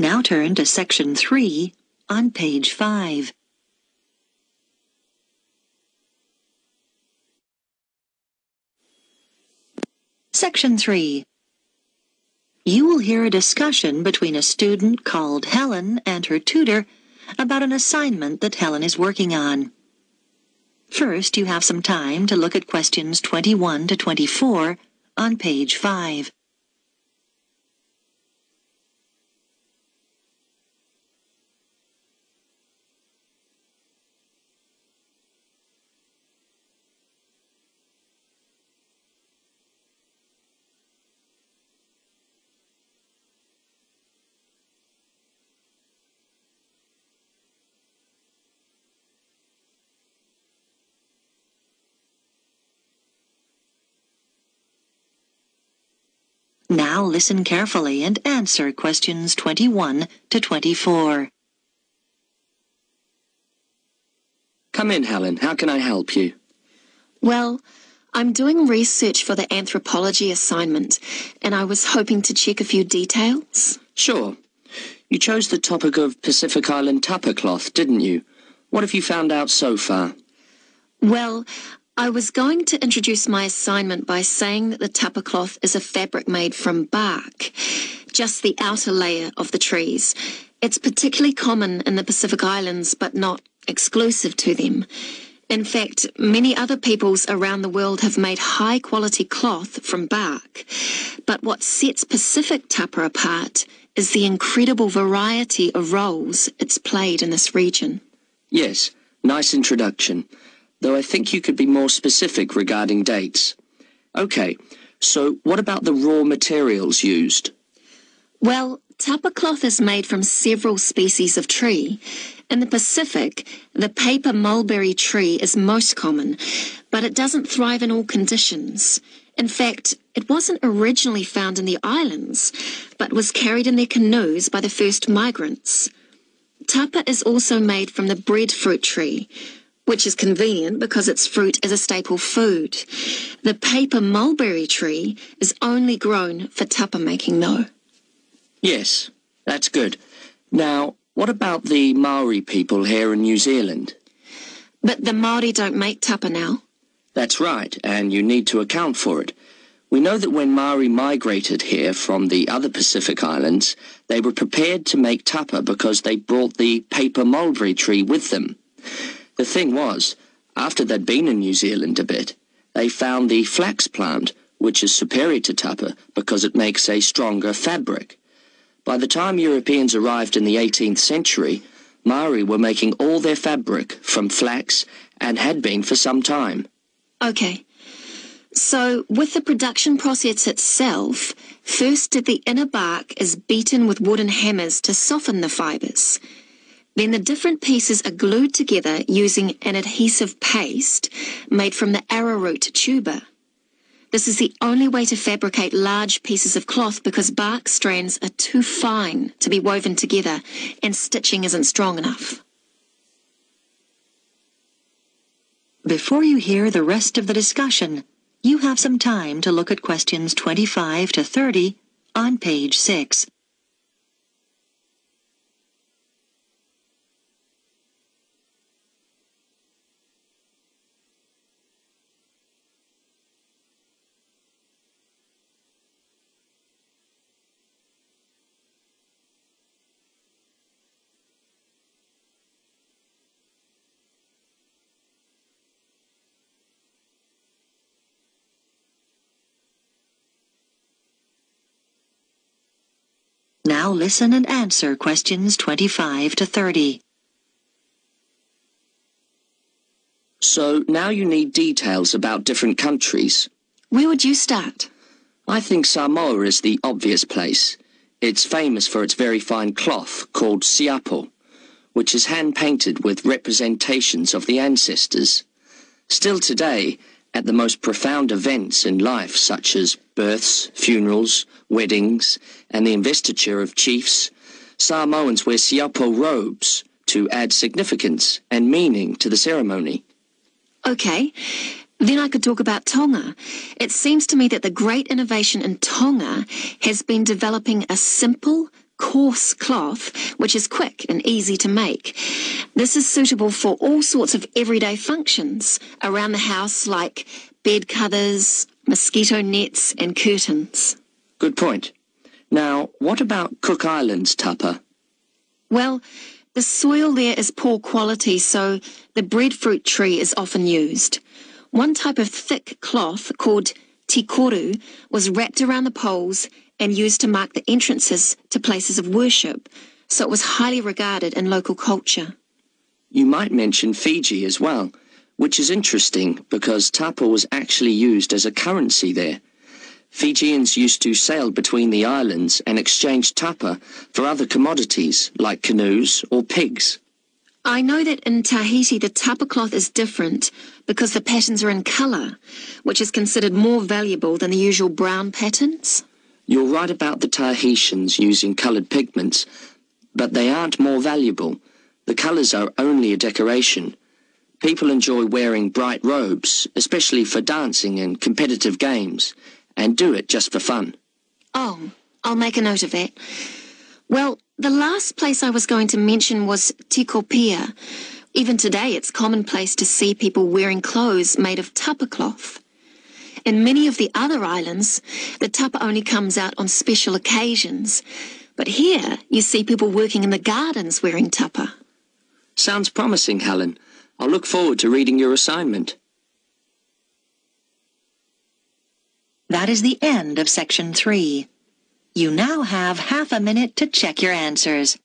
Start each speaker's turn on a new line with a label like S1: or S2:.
S1: Now turn to section 3 on page 5. Section 3. You will hear a discussion between a student called Helen and her tutor about an assignment that Helen is working on. First, you have some time to look at questions 21 to 24 on page 5. Now listen carefully and answer questions 21 to 24.
S2: Come in, Helen. How can I help you?
S3: Well, I'm doing research for the anthropology assignment, and I was hoping to check a few details.
S2: Sure. You chose the topic of Pacific Island tapa cloth, didn't you? What have you found out so far?
S3: Well, I was going to introduce my assignment by saying that the tapa cloth is a fabric made from bark, just the outer layer of the trees. It's particularly common in the Pacific Islands, but not exclusive to them. In fact, many other peoples around the world have made high quality cloth from bark. But what sets Pacific tapa apart is the incredible variety of roles it's played in this region.
S2: Yes, nice introduction though I think you could be more specific regarding dates. Okay, so what about the raw materials used?
S3: Well, tapa cloth is made from several species of tree. In the Pacific, the paper mulberry tree is most common, but it doesn't thrive in all conditions. In fact, it wasn't originally found in the islands, but was carried in their canoes by the first migrants. Tapa is also made from the breadfruit tree, which is convenient because its fruit is a staple food. The paper mulberry tree is only grown for tapa making though.
S2: Yes, that's good. Now, what about the Maori people here in New Zealand?
S3: But the Maori don't make tapa now.
S2: That's right, and you need to account for it. We know that when Maori migrated here from the other Pacific islands, they were prepared to make tapa because they brought the paper mulberry tree with them. The thing was, after they'd been in New Zealand a bit, they found the flax plant, which is superior to tapa because it makes a stronger fabric. By the time Europeans arrived in the 18th century, Maori were making all their fabric from flax and had been for some time.
S3: Okay. So, with the production process itself, first the inner bark is beaten with wooden hammers to soften the fibres. Then the different pieces are glued together using an adhesive paste made from the arrowroot tuber. This is the only way to fabricate large pieces of cloth because bark strands are too fine to be woven together and stitching isn't strong enough.
S1: Before you hear the rest of the discussion, you have some time to look at questions 25 to 30 on page 6. Now listen and answer questions 25 to 30.
S2: So now you need details about different countries.
S3: Where would you start?
S2: I think Samoa is the obvious place. It's famous for its very fine cloth called siapo, which is hand-painted with representations of the ancestors. Still today, at the most profound events in life, such as births, funerals, weddings, and the investiture of chiefs, Samoans wear siapo robes to add significance and meaning to the ceremony.
S3: Okay. Then I could talk about Tonga. It seems to me that the great innovation in Tonga has been developing a simple, coarse cloth, which is quick and easy to make. This is suitable for all sorts of everyday functions around the house like bed covers, mosquito nets and curtains.
S2: Good point. Now, what about Cook Islands, tapa?
S3: Well, the soil there is poor quality, so the breadfruit tree is often used. One type of thick cloth called tikoru was wrapped around the poles and used to mark the entrances to places of worship, so it was highly regarded in local culture.
S2: You might mention Fiji as well, which is interesting because tapa was actually used as a currency there. Fijians used to sail between the islands and exchange tapa for other commodities like canoes or pigs.
S3: I know that in Tahiti the tapa cloth is different because the patterns are in colour, which is considered more valuable than the usual brown patterns.
S2: You're right about the Tahitians using coloured pigments, but they aren't more valuable. The colours are only a decoration. People enjoy wearing bright robes, especially for dancing and competitive games and do it just for fun.
S3: Oh, I'll make a note of that. Well, the last place I was going to mention was Tikopia. Even today, it's commonplace to see people wearing clothes made of tapa cloth. In many of the other islands, the tapa only comes out on special occasions. But here, you see people working in the gardens wearing tapa.
S2: Sounds promising, Helen. I'll look forward to reading your assignment.
S1: That is the end of section three. You now have half a minute to check your answers.